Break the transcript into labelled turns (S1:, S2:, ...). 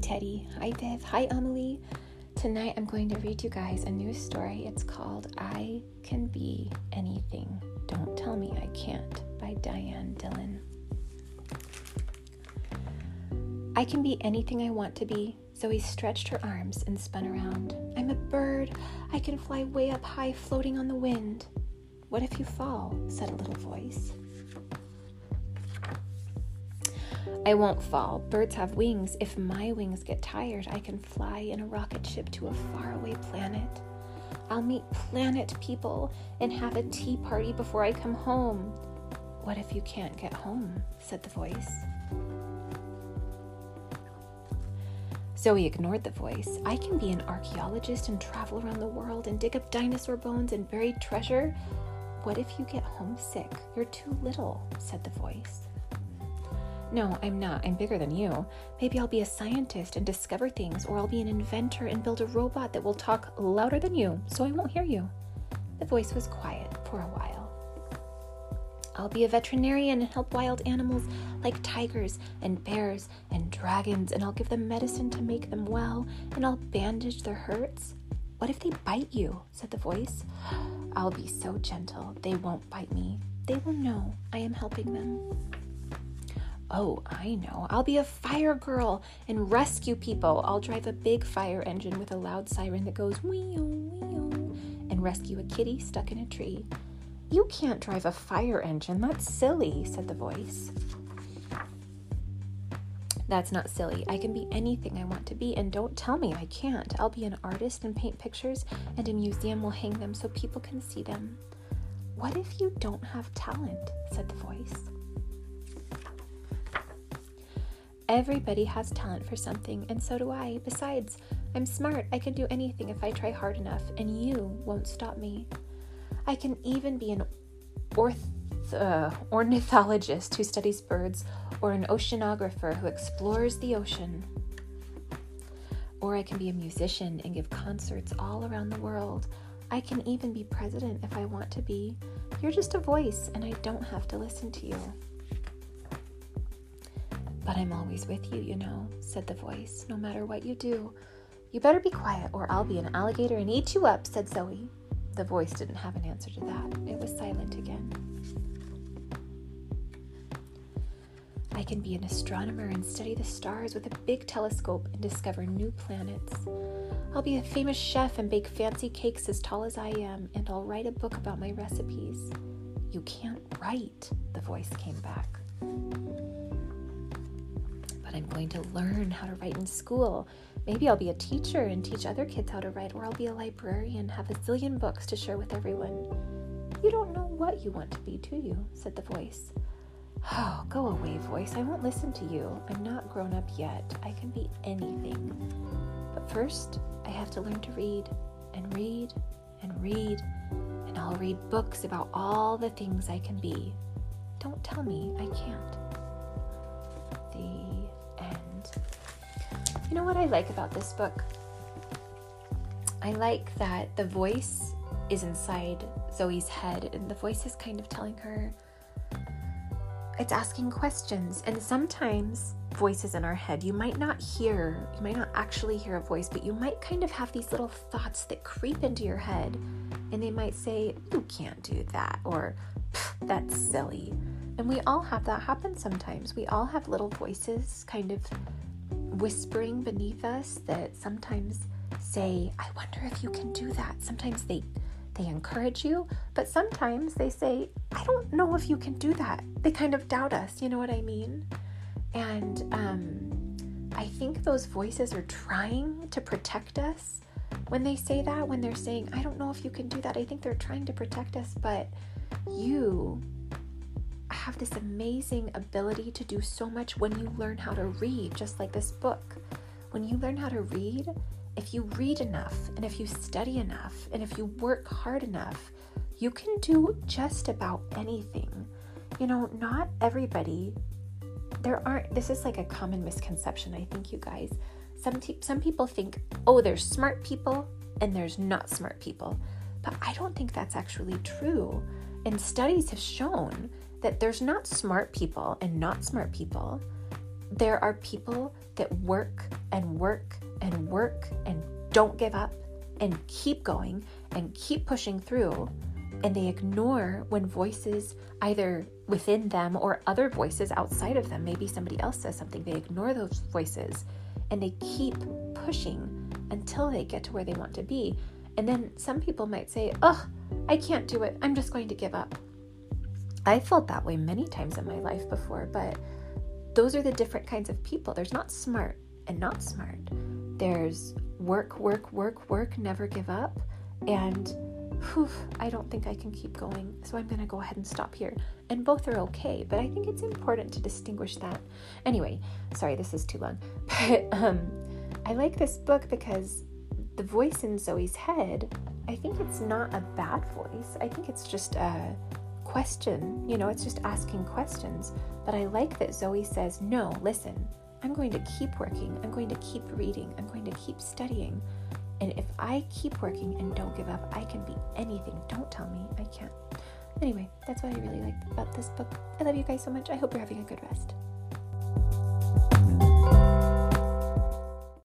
S1: Teddy. Hi, Viv. Hi, Amelie. Tonight I'm going to read you guys a new story. It's called I Can Be Anything. Don't Tell Me I Can't by Diane Dillon. I can be anything I want to be. Zoe stretched her arms and spun around. I'm a bird. I can fly way up high, floating on the wind. What if you fall? said a little voice. I won't fall. Birds have wings. If my wings get tired, I can fly in a rocket ship to a faraway planet. I'll meet planet people and have a tea party before I come home. What if you can't get home? said the voice. Zoe ignored the voice. I can be an archaeologist and travel around the world and dig up dinosaur bones and buried treasure. What if you get homesick? You're too little, said the voice. No, I'm not. I'm bigger than you. Maybe I'll be a scientist and discover things, or I'll be an inventor and build a robot that will talk louder than you, so I won't hear you. The voice was quiet for a while. I'll be a veterinarian and help wild animals like tigers and bears and dragons, and I'll give them medicine to make them well, and I'll bandage their hurts. What if they bite you? said the voice. I'll be so gentle, they won't bite me. They will know I am helping them. Oh, I know. I'll be a fire girl and rescue people. I'll drive a big fire engine with a loud siren that goes wee wee and rescue a kitty stuck in a tree. You can't drive a fire engine. That's silly, said the voice. That's not silly. I can be anything I want to be, and don't tell me I can't. I'll be an artist and paint pictures, and a museum will hang them so people can see them. What if you don't have talent? said the voice. Everybody has talent for something, and so do I. Besides, I'm smart. I can do anything if I try hard enough, and you won't stop me. I can even be an orth- uh, ornithologist who studies birds, or an oceanographer who explores the ocean. Or I can be a musician and give concerts all around the world. I can even be president if I want to be. You're just a voice, and I don't have to listen to you. But I'm always with you, you know, said the voice, no matter what you do. You better be quiet, or I'll be an alligator and eat you up, said Zoe. The voice didn't have an answer to that. It was silent again. I can be an astronomer and study the stars with a big telescope and discover new planets. I'll be a famous chef and bake fancy cakes as tall as I am, and I'll write a book about my recipes. You can't write, the voice came back but I'm going to learn how to write in school. Maybe I'll be a teacher and teach other kids how to write, or I'll be a librarian, and have a zillion books to share with everyone. You don't know what you want to be, do you? said the voice. Oh, go away, voice. I won't listen to you. I'm not grown up yet. I can be anything. But first, I have to learn to read and read and read, and I'll read books about all the things I can be. Don't tell me I can't. You know what I like about this book? I like that the voice is inside Zoe's head, and the voice is kind of telling her, it's asking questions. And sometimes voices in our head, you might not hear, you might not actually hear a voice, but you might kind of have these little thoughts that creep into your head, and they might say, You can't do that, or That's silly. And we all have that happen sometimes. We all have little voices kind of whispering beneath us that sometimes say, I wonder if you can do that. Sometimes they they encourage you, but sometimes they say, I don't know if you can do that. They kind of doubt us, you know what I mean? And um, I think those voices are trying to protect us when they say that, when they're saying, I don't know if you can do that. I think they're trying to protect us, but you have this amazing ability to do so much when you learn how to read, just like this book. When you learn how to read, if you read enough and if you study enough and if you work hard enough, you can do just about anything. You know, not everybody, there aren't, this is like a common misconception, I think, you guys. Some, some people think, oh, there's smart people and there's not smart people. But I don't think that's actually true. And studies have shown that there's not smart people and not smart people. there are people that work and work and work and don't give up and keep going and keep pushing through. And they ignore when voices either within them or other voices outside of them maybe somebody else says something they ignore those voices and they keep pushing until they get to where they want to be. And then some people might say oh i can't do it. I'm just going to give up i felt that way many times in my life before but those are the different kinds of people there's not smart and not smart there's work work work work never give up and whew, I don't think I can keep going, so I'm going to go ahead and stop here. And both are okay, but I think it's important to distinguish that. Anyway, sorry, this is too long. But um, I like this book because the voice in Zoe's head, I think it's not a bad voice. I think it's just a question. You know, it's just asking questions. But I like that Zoe says, no, listen, I'm going to keep working. I'm going to keep reading. I'm going to keep studying. And if I keep working and don't give up, I can be anything. Don't tell me I can't. Anyway, that's what I really like about this book. I love you guys so much. I hope you're having a good rest.